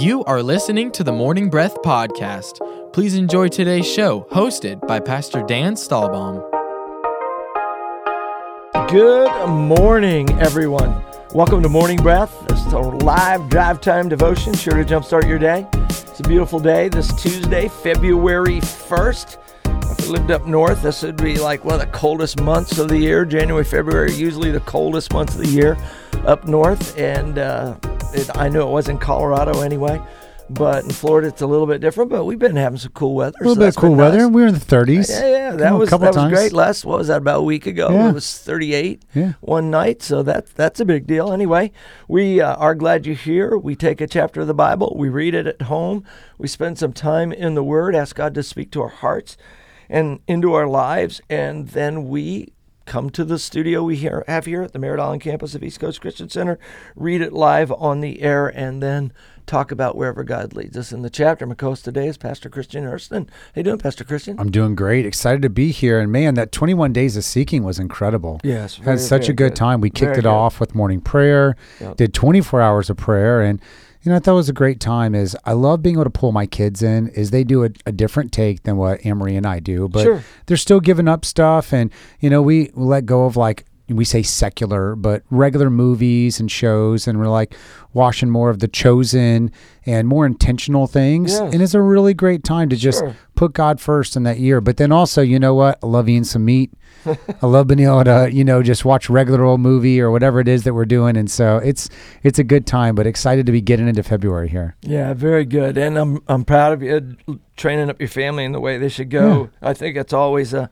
You are listening to the Morning Breath Podcast. Please enjoy today's show, hosted by Pastor Dan Stahlbaum. Good morning, everyone. Welcome to Morning Breath. Is a live drive time devotion, sure to jumpstart your day. It's a beautiful day this Tuesday, February 1st. If we lived up north, this would be like one of the coldest months of the year. January, February, usually the coldest months of the year up north. And uh, it, I know it was in Colorado anyway, but in Florida it's a little bit different. But we've been having some cool weather. A little so bit of cool weather. nice. We were in the 30s. Yeah, yeah, that Come a was couple that was times. great. Last what was that about a week ago? Yeah. It was 38 Yeah. one night, so that that's a big deal. Anyway, we uh, are glad you're here. We take a chapter of the Bible, we read it at home, we spend some time in the Word, ask God to speak to our hearts and into our lives, and then we come to the studio we here, have here at the Merritt Island campus of East Coast Christian Center, read it live on the air, and then talk about wherever God leads us in the chapter. My co-host today is Pastor Christian Hurston. How you doing, Pastor Christian? I'm doing great. Excited to be here. And man, that 21 days of seeking was incredible. Yes, Had such a good, good. time. We kicked Very it good. off with morning prayer, Yep. did 24 hours of prayer. And, you know, I thought it was a great time is I love being able to pull my kids in is they do a, a different take than what Anne-Marie and I do, but Sure. they're still giving up stuff. And, you know, we let go of like, we say secular, but regular movies and shows, and we're like watching more of the chosen and more intentional things. Yes. And it's a really great time to just Sure. put God first in that year. But then also, you know what? I love eating some meat. I love being able to, you know, just watch regular old movie or whatever it is that we're doing. And so it's it's a good time, but excited to be getting into February here. Yeah, very good, and I'm I'm proud of you training up your family in the way they should go. I think it's always a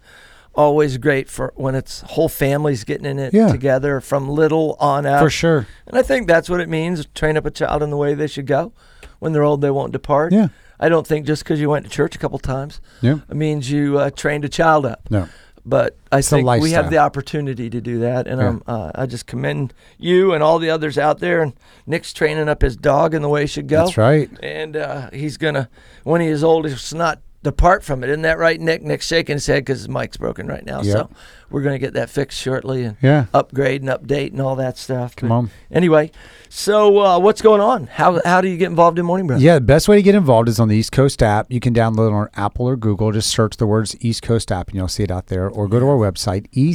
always great for when it's whole families getting in it Yeah. together from little on up. For sure. And I think that's what it means: train up a child in the way they should go. When they're old, they won't depart. Yeah. I don't think just because you went to church a couple times Yeah. it means you uh, trained a child up. No. But I a think we have the opportunity to do that, and Yeah. uh, I just commend you and all the others out there. And Nick's training up his dog in the way he should go That's right. and uh, he's gonna when he is old, he's not depart from it. Isn't that right, Nick? Nick's shaking his head because his mic's broken right now. Yep. So we're gonna get that fixed shortly and Yeah. upgrade and update and all that stuff. Come But on. Anyway, so uh, what's going on? How how do you get involved in morning breath? Yeah, the best way to get involved is on the East Coast app. You can download it on Apple or Google. Just search the words East Coast app and you'll see it out there. Or go to our website, E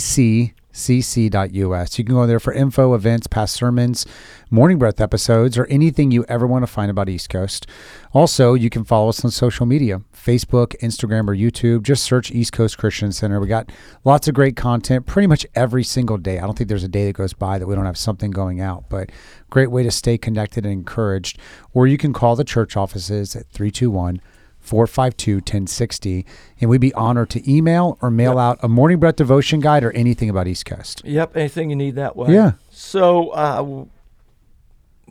ecc.us. You can go there for info, events, past sermons, morning breath episodes, or anything you ever want to find about East Coast. Also, you can follow us on social media Facebook, Instagram, or YouTube. Just search East Coast Christian Center. We got lots of great content pretty much every single day. I don't think there's a day that goes by that we don't have something going out, but great way to stay connected and encouraged. Or you can call the church offices at 321 452 1060, and we'd be honored to email or mail out a morning breath devotion guide or anything about East Coast. Yep. Anything you need that way. Yeah. So uh,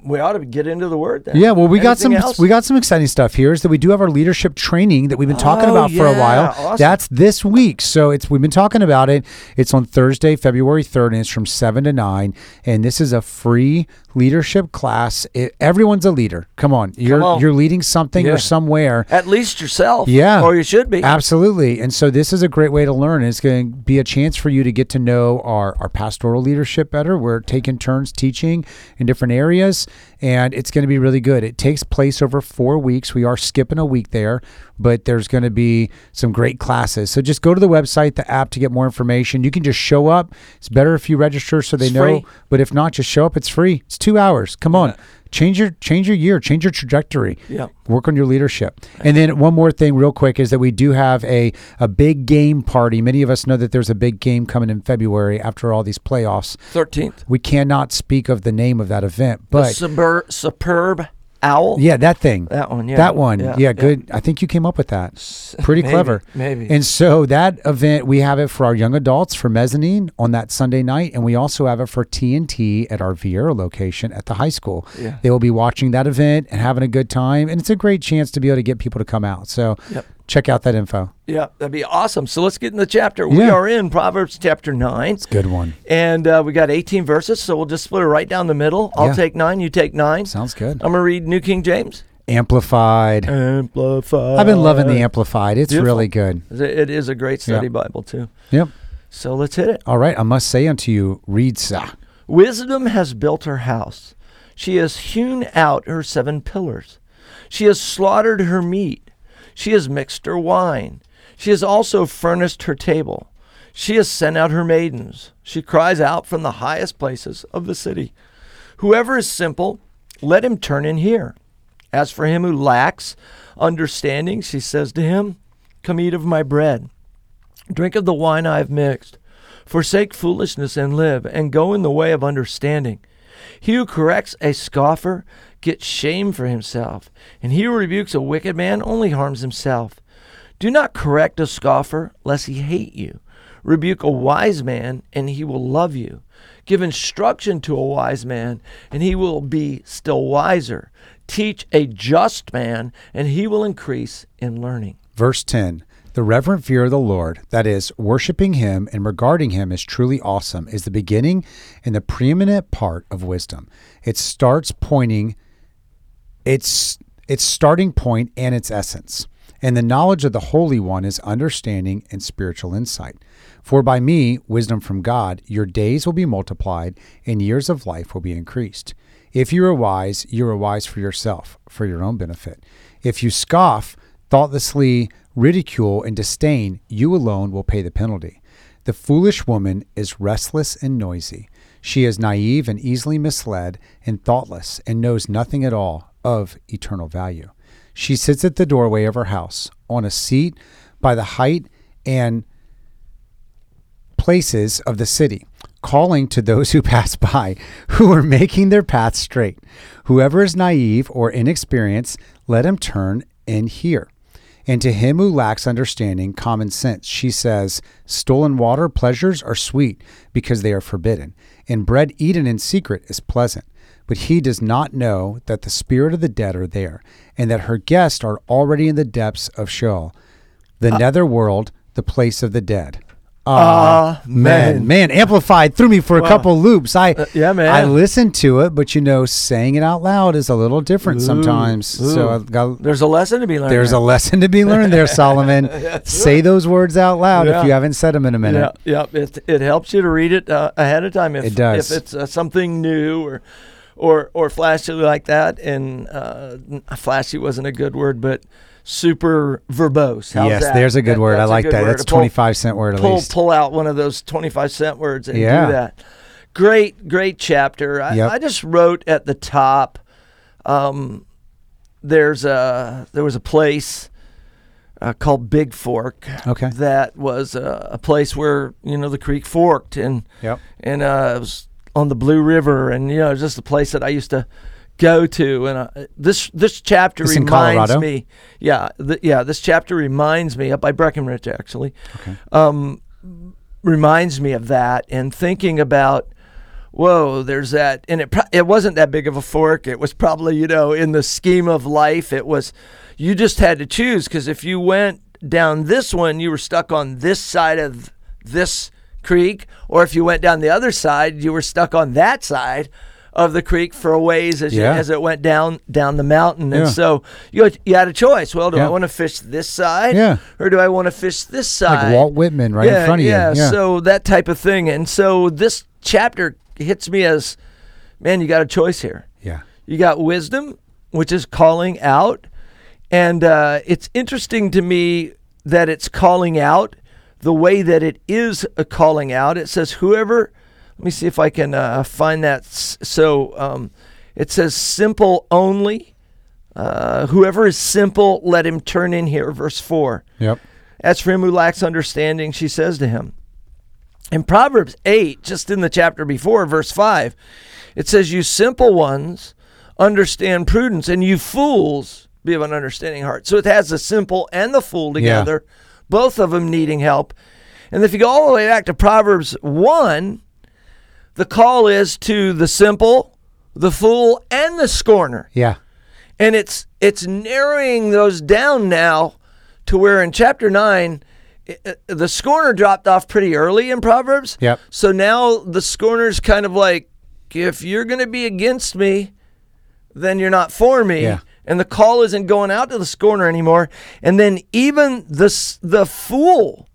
we ought to get into the word then. Yeah, well, we got some else? we got some exciting stuff here. Is that we do have our leadership training that we've been talking Oh, about for a while. awesome. That's this week, so it's we've been talking about it. It's on Thursday, February third, and it's from seven to nine. And this is a free leadership class. It, everyone's a leader. Come on, you're on. you're leading something Yeah. or somewhere. At least yourself. Yeah. Or you should be. Absolutely. And so this is a great way to learn. It's going to be a chance for you to get to know our, our pastoral leadership better. We're taking turns teaching in different areas, and it's going to be really good. It takes place over four weeks. We are skipping a week there, but there's going to be some great classes. So just go to the website, the app to get more information. You can just show up. It's better if you register so they It's know. free. But if not, just show up. It's free. It's two hours. Come on. Change your change your year, change your trajectory Yep. work on your leadership. And then one more thing, real quick, is that we do have a a big game party. Many of us know that there's a big game coming in February after all these playoffs. 13th. We cannot speak of the name of that event, but superb owl. yeah, that thing. That one, yeah. That one. Yeah, Yeah, yeah. good. I think you came up with that. Pretty Maybe, clever. maybe. And so that event, we have it for our young adults for mezzanine on that Sunday night, and we also have it for TNT at our Viera location at the high school. Yeah. They will be watching that event and having a good time, and it's a great chance to be able to get people to come out. So Yep. Check out that info. Yeah, that'd be awesome. So let's get in the chapter. We Yeah. are in Proverbs chapter 9. It's a Good one. And uh, we got 18 verses, so we'll just split it right down the middle. I'll Yeah. take nine, you take nine. Sounds good. I'm going to read New King James. Amplified. Amplified. I've been loving the Amplified. It's Beautiful. really good. It is a great study Yeah. Bible, too. Yep. So let's hit it. All right. I must say unto you, read sa. Wisdom has built her house. She has hewn out her seven pillars. She has slaughtered her meat. She has mixed her wine. She has also furnished her table. She has sent out her maidens. She cries out from the highest places of the city. Whoever is simple, let him turn in here. As for him who lacks understanding, she says to him, Come eat of my bread, drink of the wine I have mixed. Forsake foolishness and live, and go in the way of understanding. He who corrects a scoffer gets shame for himself, and he who rebukes a wicked man only harms himself. Do not correct a scoffer, lest he hate you. Rebuke a wise man, and he will love you. Give instruction to a wise man, and he will be still wiser. Teach a just man, and he will increase in learning. Verse 10 The reverent fear of the Lord, that is, worshiping him and regarding him as truly awesome, is the beginning and the preeminent part of wisdom. It starts pointing, its, its starting point and its essence. And the knowledge of the Holy One is understanding and spiritual insight. For by me, wisdom from God, your days will be multiplied and years of life will be increased. If you are wise, you are wise for yourself, for your own benefit. If you scoff, thoughtlessly ridicule, and disdain, you alone will pay the penalty. The foolish woman is restless and noisy. She is naive and easily misled and thoughtless and knows nothing at all of eternal value. She sits at the doorway of her house on a seat by the height and places of the city, calling to those who pass by, who are making their path straight. Whoever is naive or inexperienced, let him turn in here. And to him who lacks understanding, common sense, she says, Stolen water pleasures are sweet because they are forbidden, and bread eaten in secret is pleasant. But he does not know that the spirit of the dead are there, and that her guests are already in the depths of Sheol, the Uh, nether world, the place of the dead. Amen. Man, man, amplified threw me for a Wow. couple loops. I Uh, yeah, man. I listened to it, but you know, saying it out loud is a little different sometimes. So ooh. I've got There's a lesson to be learned. there's a lesson to be learned there, Solomon. Say those words out loud Yeah. if you haven't said them in a minute. Yeah, yeah. It, it helps you to read it uh, ahead of time if It does. if it's uh, something new or or or flashy like that. And uh, n- flashy wasn't a good word, but super verbose. How's yes, that? there's a good That- word. I like that. That's pull- 25 cent word at pull least. pull out one of those 25 cent words and Yeah. do that. Great, great chapter. I, Yep. I just wrote at the top. Um, there's a there was a place uh, called Big Fork. Okay. That was a, a place where you know the creek forked and Yep. and uh, it was on the Blue River and you know just a place that I used to go to and uh, this this chapter reminds me yeah th- yeah this chapter reminds me up by Breckenridge actually Okay. um, reminds me of that and thinking about whoa there's that and it pro- it wasn't that big of a fork it was probably you know in the scheme of life it was you just had to choose because if you went down this one you were stuck on this side of this creek or if you went down the other side you were stuck on that side of the creek for a ways as, Yeah. you, as it went down down the mountain and Yeah. so you had, you had a choice well do Yeah. i want to fish this side Yeah. or do i want to fish this side Like Walt Whitman right in front of you. Yeah. So that type of thing. And so this chapter hits me as, man, you got a choice here. yeah. You got wisdom, which is calling out. And uh, it's interesting to me that it's calling out the way that it is a calling out. It says, whoever, let me see if I can uh, find that. So um, it says, simple only. Uh, whoever is simple, let him turn in here. Verse 4. Yep. As for him who lacks understanding, she says to him. In Proverbs 8, just in the chapter before, verse 5, it says, You simple ones understand prudence, and you fools be of an understanding heart. So it has the simple and the fool together, both of them needing help. And if you go all the way back to Proverbs 1, the call is to the simple, the fool, and the scorner Yeah. and it's it's narrowing those down now to where in chapter 9 i- i- the scorner dropped off pretty early in proverbs Yep. so now the scorner's kind of like if you're going to be against me then you're not for me Yeah. and the call isn't going out to the scorner anymore and then even the the fool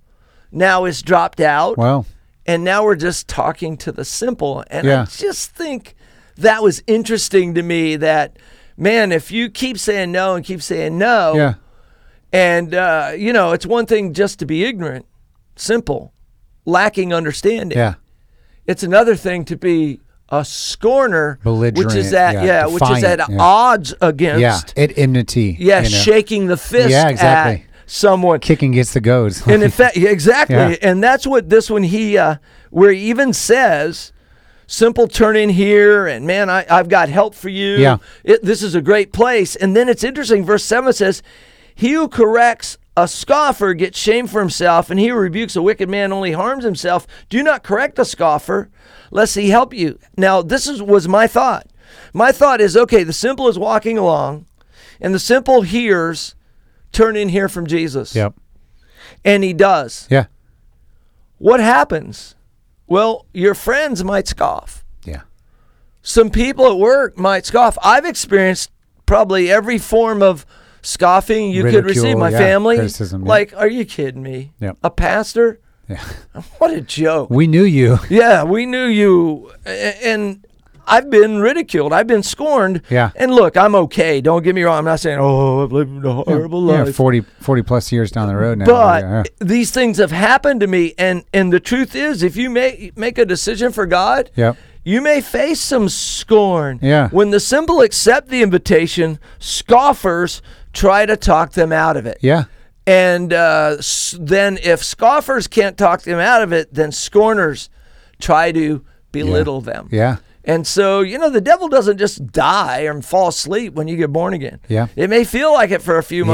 now is dropped out Well, and now we're just talking to the simple and Yeah. i just think that was interesting to me that man, if you keep saying no and keep saying no, Yeah. and uh, you know, it's one thing just to be ignorant, simple, lacking understanding. Yeah. It's another thing to be a scorner, which is Belligerent, at yeah, yeah, which is at yeah. odds against Yeah. At enmity. yeah, you know, shaking the fist Yeah, exactly. Someone. Kicking against the goads. And in fact, exactly. Yeah. And that's what this one he uh where he even says simple turn in here and man I, i've got help for you Yeah. it, this is a great place and then it's interesting verse 7 says he who corrects a scoffer gets shame for himself and he who rebukes a wicked man only harms himself do not correct a scoffer lest he help you now this is was my thought my thought is okay the simple is walking along and the simple hears turn in here from jesus yep. and he does Yeah. what happens? Well, your friends might scoff. Yeah. Some people at work might scoff. I've experienced probably every form of scoffing you could receive. My yeah, family, criticism, yeah. like, are you kidding me? Yep. A pastor? Yeah. What a joke. We knew you. Yeah, we knew you, and I've been ridiculed. I've been scorned. Yeah. And look, I'm okay. Don't get me wrong. I'm not saying, oh, I've lived a horrible Yeah, life. 40, 40 plus years down the road now. But yeah. these things have happened to me, and and the truth is, if you make make a decision for God, Yep. you may face some scorn. Yeah. When the simple accept the invitation, scoffers try to talk them out of it. Yeah. And uh, s- then, if scoffers can't talk them out of it, then scorners try to belittle them. Yeah. And so, you know, the devil doesn't just die and fall asleep when you get born again. Yeah. It may feel like it for a few Yeah.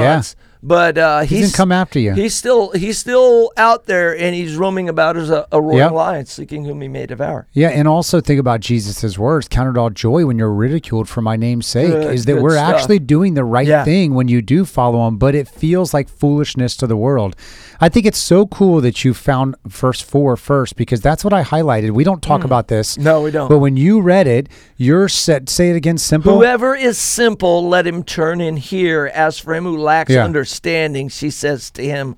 But uh, He he's didn't come after you. He's still he's still out there and he's roaming about as a, a roaring Yep. lion, seeking whom he may devour. Yeah, and also think about Jesus' words, count it all joy when you're ridiculed for my name's sake, Good, is that we're stuff. actually doing the right Yeah. thing when you do follow him, but it feels like foolishness to the world. I think it's so cool that you found verse four first because that's what I highlighted. We don't talk about this. No, we don't. But when you read it, you're set, say it again, simple. Whoever is simple, let him turn in here. As for him who lacks Yeah. understanding, she says to him.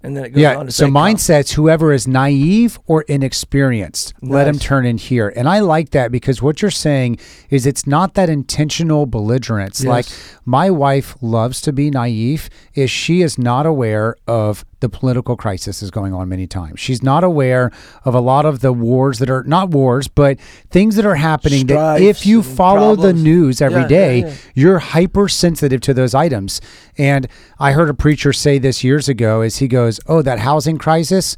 And then it goes Yeah, on to so say, mindsets, whoever is naive or inexperienced, let him turn in here. And I like that because what you're saying is it's not that intentional belligerence. Like my wife loves to be naive is she is not aware of the political crisis is going on many times. She's not aware of a lot of the wars that are not wars, but things that are happening that if you follow the news every Yeah, yeah, day, yeah. you're hypersensitive to those items. And I heard a preacher say this years ago as he goes, "Oh, that housing crisis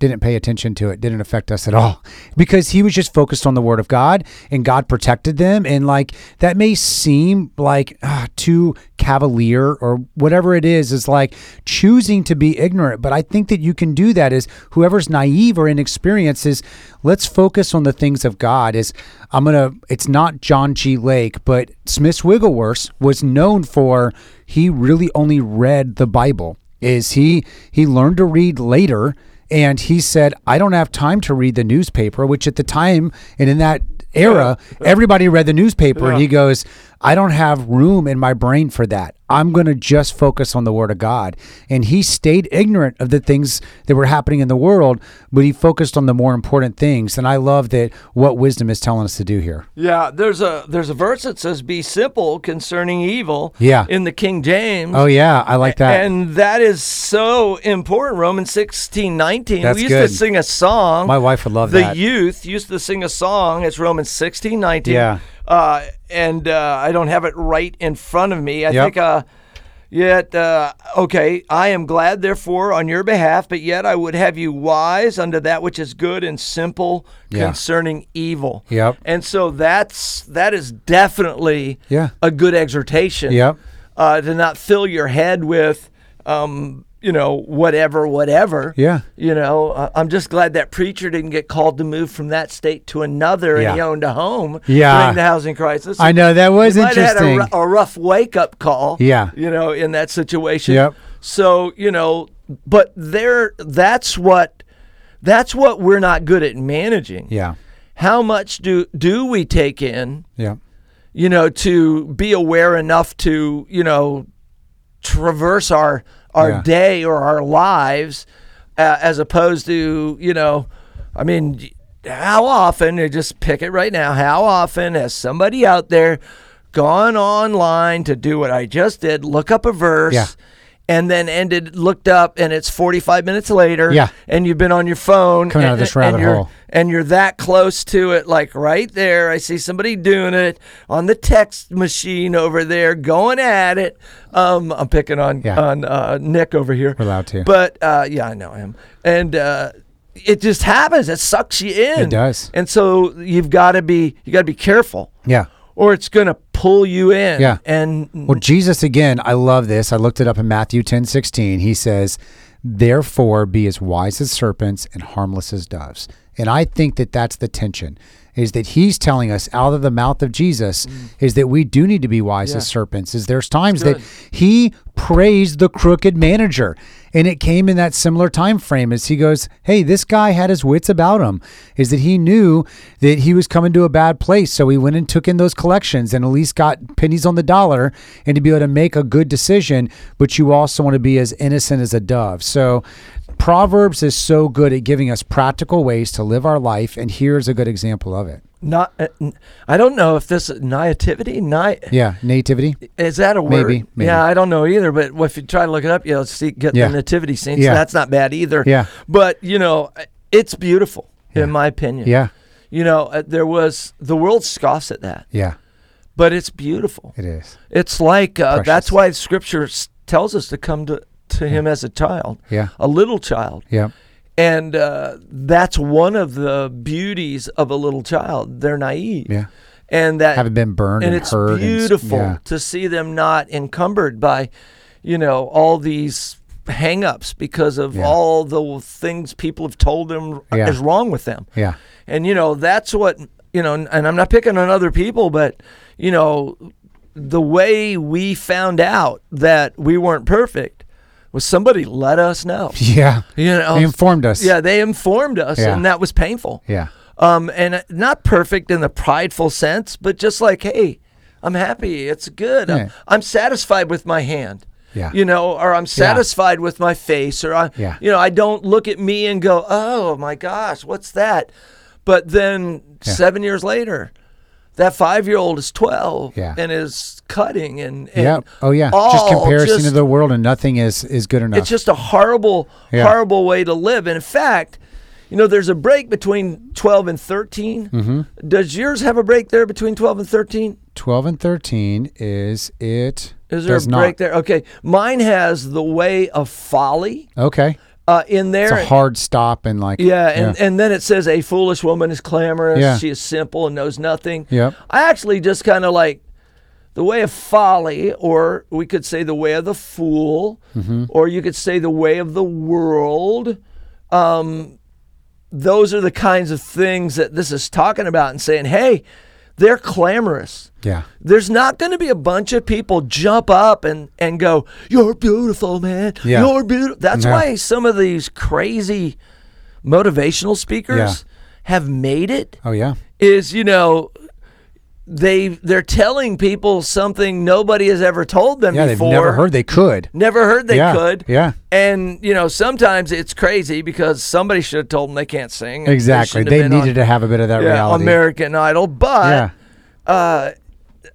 didn't pay attention to it, didn't affect us at all." Because he was just focused on the word of God and God protected them and like that may seem like ah, too cavalier or whatever it is is like choosing to be ignorant, but I think that you can do that is whoever's naive or inexperienced is let's focus on the things of God. Is I'm to it's not John G. Lake, but Smith Wigglesworth was known for he really only read the Bible. Is he he learned to read later and he said I don't have time to read the newspaper, which at the time and in that era everybody read the newspaper and he goes I don't have room in my brain for that. I'm going to just focus on the word of God. And he stayed ignorant of the things that were happening in the world, but he focused on the more important things. And I love that what wisdom is telling us to do here. Yeah, there's a there's a verse that says, "Be simple concerning evil." Yeah. in the King James. Oh yeah, I like that. And that is so important. Romans 16, 19. That's we used good. to sing a song. My wife would love the that. The youth used to sing a song. It's Romans 16, 19. Yeah. Uh, and uh, I don't have it right in front of me. I Yep. think, uh, yet, uh, okay, I am glad, therefore, on your behalf, but yet I would have you wise unto that which is good and simple Yeah. concerning evil. Yep. And so that's, that is definitely Yeah. a good exhortation Yep. uh, to not fill your head with, um, you know, whatever, whatever. Yeah. You know, uh, I'm just glad that preacher didn't get called to move from that state to another Yeah. and he owned a home Yeah. during the housing crisis. I know, that was He might have had a a, rough wake up call. Yeah. You know, in that situation. Yep. So, you know, but there, that's what, that's what we're not good at managing. Yeah. How much do, do we take in? Yeah. you know, to be aware enough to, you know, traverse our our Yeah. day or our lives, uh, as opposed to, you know, I mean, how often? Just pick it right now. How often has somebody out there gone online to do what I just did, look up a verse. Yeah. And then ended, looked up, and it's 45 minutes later. Yeah. And you've been on your phone. Coming out of and- this rabbit and you're- hole. and you're that close to it, like right there. I see somebody doing it on the text machine over there, going at it. Um, I'm picking on Yeah. on uh, Nick over here. We're allowed to. But uh, yeah, I know him, and uh, it just happens. It sucks you in. It does. And so you've got to be you got to be careful, Yeah. or it's going to pull you in. Yeah. And Well, Jesus, again, I love this. I looked it up in Matthew 10 16. He says, Therefore, be as wise as serpents and harmless as doves. And I think that that's the tension is that he's telling us out of the mouth of Jesus mm. is that we do need to be wise as serpents. Is there's times that he praised the crooked manager. And it came in that similar time frame as he goes, Hey, this guy had his wits about him. Is that he knew that he was coming to a bad place. So he went and took in those collections and at least got pennies on the dollar and to be able to make a good decision. But you also want to be as innocent as a dove. So Proverbs is so good at giving us practical ways to live our life. And here's a good example of it. not, uh, I don't know if this naivety, ni- Yeah, nativity. Is that a word? Maybe, maybe. Yeah, I don't know either. But if you try to look it up, you'll see get Yeah. the nativity scene. Yeah. That's not bad either. Yeah. But you know, it's beautiful in my opinion. Yeah, You know, uh, there was the world scoffs at that, yeah, but it's beautiful. it is. It's like uh, that's why Scripture tells us to come to to Him as a child, Yeah, a little child. yeah, And uh, that's one of the beauties of a little child. They're naive. yeah. And that Haven't been burned and, and it's hurt. and beautiful yeah. to see them not encumbered by, you know, all these hang-ups because of Yeah. all the things people have told them Yeah. is wrong with them. Yeah, And you know, that's what, you know, and I'm not picking on other people, but you know, the way we found out that we weren't perfect was somebody let us know. yeah. You know, They informed us. yeah, they informed us Yeah. and that was painful. yeah, Um, and not perfect in the prideful sense, but just like, hey, I'm happy. It's good. Yeah. I'm, I'm satisfied with my hand. Yeah. You know, or I'm satisfied with my face, or I, Yeah. you know, I don't look at me and go, oh my gosh, what's that? But then Yeah. seven years later, that five year old is 12 Yeah. and is cutting and, and yeah. Oh yeah. Just comparison just- to the world, and nothing is is good enough. it's just a horrible, Yeah. horrible way to live. And in fact, you know, there's a break between 12 and 13. Mm-hmm. Does yours have a break there between 12 and 13? Twelve and thirteen is it? Is there a not. break there? Okay. Mine has the way of folly Okay. Uh, in there. It's a hard stop and like yeah, and, and then it says a foolish woman is clamorous. Yeah. She is simple and knows nothing. Yep. I actually just kind of like the way of folly, or we could say the way of the fool, Mm-hmm. or you could say the way of the world. Um, those are the kinds of things that this is talking about and saying, hey, they're clamorous. yeah. There's not going to be a bunch of people jump up and, and go, You're beautiful, man. Yeah. You're beautiful. That's Yeah. why some of these crazy motivational speakers Yeah. have made it Oh yeah. is you know they they're telling people something nobody has ever told them Yeah. They've before. never heard they could. Never heard they Yeah, could. yeah. And you know sometimes it's crazy because somebody should have told them they can't sing. Exactly. They, have been on- needed to have a bit of that yeah, reality. American Idol, but Yeah. uh,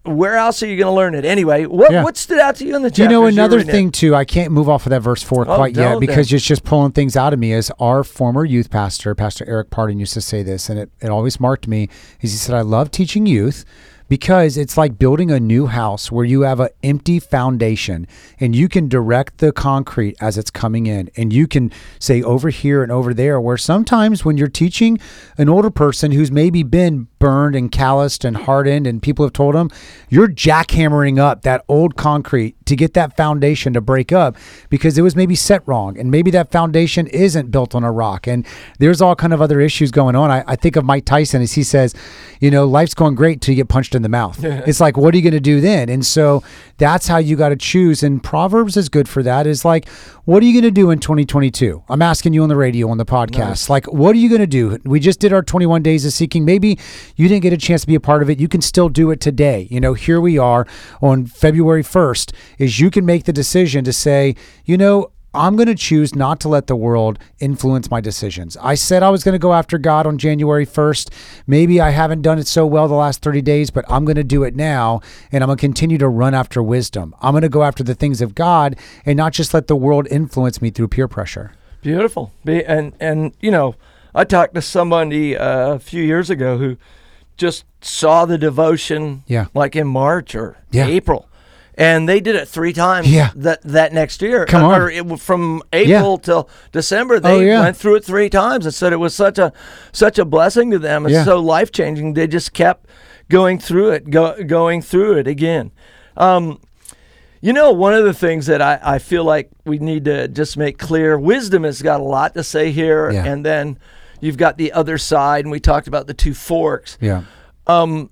where else are you going to learn it anyway? What Yeah. what stood out to you in the Do you know another thing too? I can't move off of that verse four Oh, quite yet because then. it's just pulling things out of me. Is our former youth pastor, Pastor Eric Pardon, used to say this, and it, it always marked me. Is he said, "I love teaching youth." Because it's like building a new house where you have an empty foundation and you can direct the concrete as it's coming in. And you can say over here and over there. Where sometimes when you're teaching an older person who's maybe been burned and calloused and hardened, and people have told them, you're jackhammering up that old concrete to get that foundation to break up because it was maybe set wrong. And maybe that foundation isn't built on a rock. And there's all kind of other issues going on. I, I think of Mike Tyson as he says, you know, life's going great till you get punched in the mouth. it's like, what are you going to do then? And so that's how you got to choose. And Proverbs is good for that. Is like, what are you going to do in 2022? I'm asking you on the radio, on the podcast. Like, what are you going to do? We just did our 21 days of seeking. Maybe you didn't get a chance to be a part of it. You can still do it today. You know, here we are on February 1st, is you can make the decision to say, you know, I'm going to choose not to let the world influence my decisions. I said I was going to go after God on January 1st. Maybe I haven't done it so well the last 30 days, but I'm going to do it now and I'm going to continue to run after wisdom. I'm going to go after the things of God and not just let the world influence me through peer pressure. Beautiful. Be, and and you know, I talked to somebody uh, a few years ago who just saw the devotion Yeah. like in March or Yeah. April. And they did it three times Yeah. that that next year. Come Uh, on. Or it, from April till December, they Oh, yeah. went through it three times and said it was such a such a blessing to them. It's Yeah. so life changing. They just kept going through it, go, going through it again. Um, you know, one of the things that I, I feel like we need to just make clear wisdom has got a lot to say here. Yeah. And then you've got the other side, and we talked about the two forks. Yeah. Um,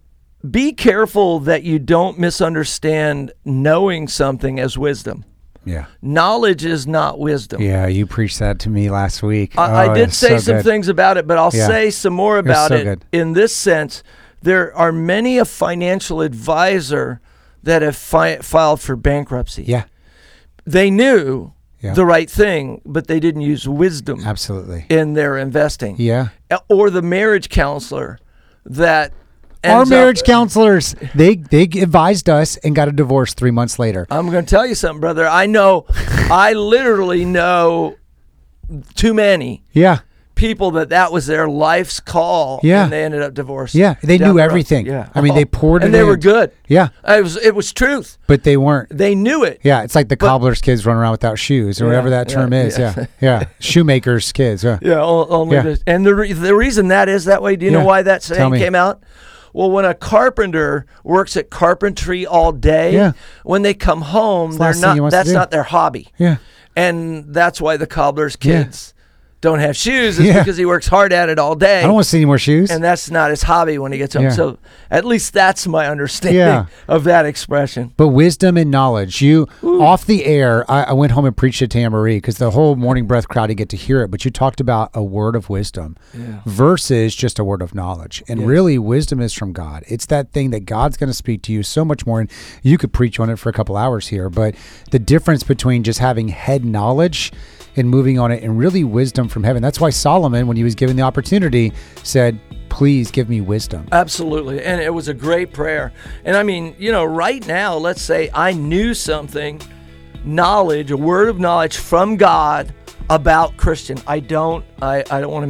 be careful that you don't misunderstand knowing something as wisdom. Yeah. Knowledge is not wisdom. Yeah. You preached that to me last week. I, Oh, I did say so some good. things about it, but I'll Yeah. say some more about so it in this sense. There are many a financial advisor that have fi- filed for bankruptcy. Yeah. They knew Yeah. the right thing, but they didn't use wisdom Absolutely. in their investing. Yeah. Or the marriage counselor that Our marriage up- counselors, they they advised us and got a divorce three months later. I'm going to tell you something, brother. I know, I literally know too many Yeah. People that that was their life's call. Yeah. and they ended up divorced. Yeah, they knew everything. Yeah, I mean, they poured and it they were good. Yeah. It was it was truth. But they weren't. They knew it. Yeah, it's like the cobbler's kids run around without shoes or Yeah, whatever that yeah, term is. yeah. Yeah. Yeah. Shoemaker's kids. Yeah. Yeah, only Yeah. the, and the re- the reason that is that way. Do you Yeah. know why that saying came out? Well, when a carpenter works at carpentry all day, Yeah. when they come home, the they're last thing he not. That's not their hobby, Yeah. and that's why the cobbler's Yeah. kids don't have shoes. Is Yeah. because he works hard at it all day. I don't want to see any more shoes. and that's not his hobby when he gets home. Yeah. So at least that's my understanding Yeah. of that expression. But wisdom and knowledge. You off the air. I, I went home and preached it to Anne Marie because the whole morning breath crowd didn't get to hear it. But you talked about a word of wisdom versus just a word of knowledge. And really, wisdom is from God. It's that thing that God's going to speak to you so much more. And you could preach on it for a couple hours here. But the difference between just having head knowledge and moving on it, and really wisdom from heaven. That's why Solomon, when he was given the opportunity, said, "Please give me wisdom." Absolutely. And it was a great prayer. And I mean, you know, right now, let's say I knew something, knowledge, a word of knowledge from God about Christian. I don't I, I don't want to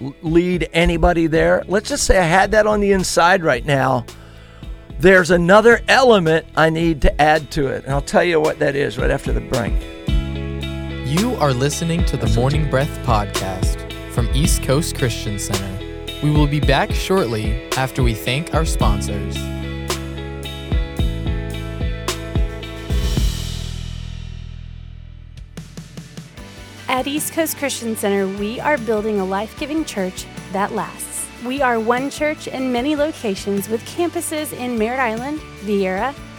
mislead anybody there. Let's just say I had that on the inside right now. There's another element I need to add to it. And I'll tell you what that is right after the break. You are listening to the Morning Breath Podcast from East Coast Christian Center. We will be back shortly after we thank our sponsors. At East Coast Christian Center, we are building a life giving church that lasts. We are one church in many locations with campuses in Merritt Island, Vieira,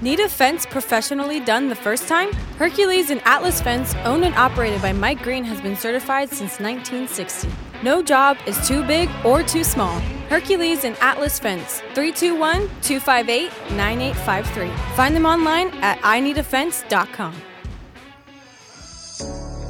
Need a fence professionally done the first time? Hercules and Atlas Fence, owned and operated by Mike Green, has been certified since 1960. No job is too big or too small. Hercules and Atlas Fence, 321 258 9853. Find them online at ineedafence.com.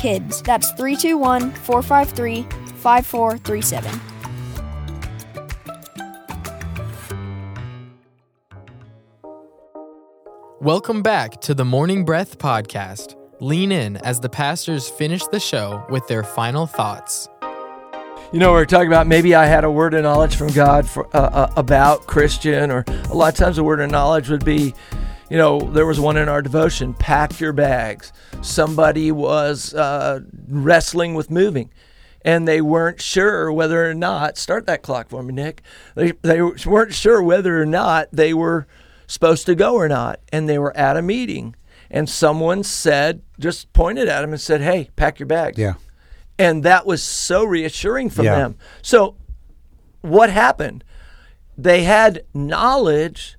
KIDS. That's 321 453 5437. Welcome back to the Morning Breath podcast. Lean in as the pastors finish the show with their final thoughts. You know, we are talking about maybe I had a word of knowledge from God for, uh, uh, about Christian, or a lot of times a word of knowledge would be, you know, there was one in our devotion pack your bags. Somebody was uh, wrestling with moving and they weren't sure whether or not, start that clock for me, Nick. They, they weren't sure whether or not they were supposed to go or not. And they were at a meeting and someone said, just pointed at them and said, hey, pack your bags. Yeah. And that was so reassuring for Yeah. them. So, what happened? They had knowledge,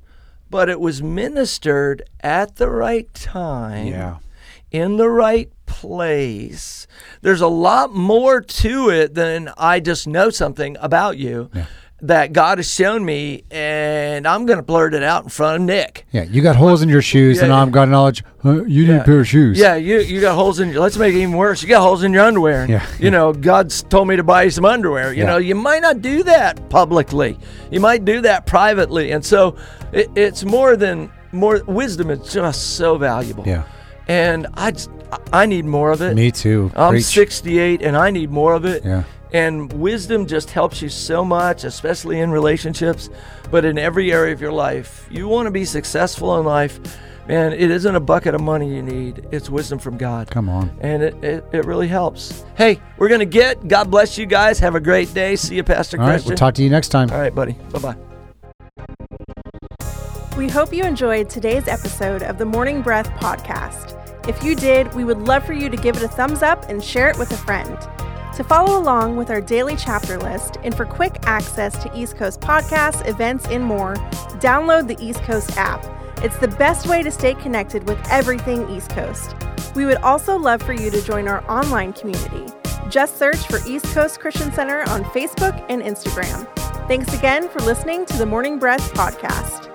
but it was ministered at the right time, Yeah. in the right place. There's a lot more to it than I just know something about you that God has shown me, and I'm going to blurt it out in front of Nick. Yeah. You got holes in your shoes, Yeah, and yeah. I've got knowledge. Huh, you need a pair of shoes. Yeah, you you got holes in. Your, Let's make it even worse. You got holes in your underwear. Yeah. You know, God's told me to buy you some underwear. You Yeah. know, you might not do that publicly. You might do that privately, and so it, it's more than more. Wisdom is just so valuable. Yeah. And I just, I need more of it. Me too. I'm Preach. 68 and I need more of it. Yeah. And wisdom just helps you so much, especially in relationships, but in every area of your life. You want to be successful in life, man, it isn't a bucket of money you need, it's wisdom from God. Come on. And it, it, it really helps. Hey, we're going to get. God bless you guys. Have a great day. See you, Pastor All right. Christian. We'll talk to you next time. All right, buddy. Bye bye. We hope you enjoyed today's episode of the Morning Breath podcast. If you did, we would love for you to give it a thumbs up and share it with a friend. To follow along with our daily chapter list and for quick access to East Coast podcasts, events, and more, download the East Coast app. It's the best way to stay connected with everything East Coast. We would also love for you to join our online community. Just search for East Coast Christian Center on Facebook and Instagram. Thanks again for listening to the Morning Breath podcast.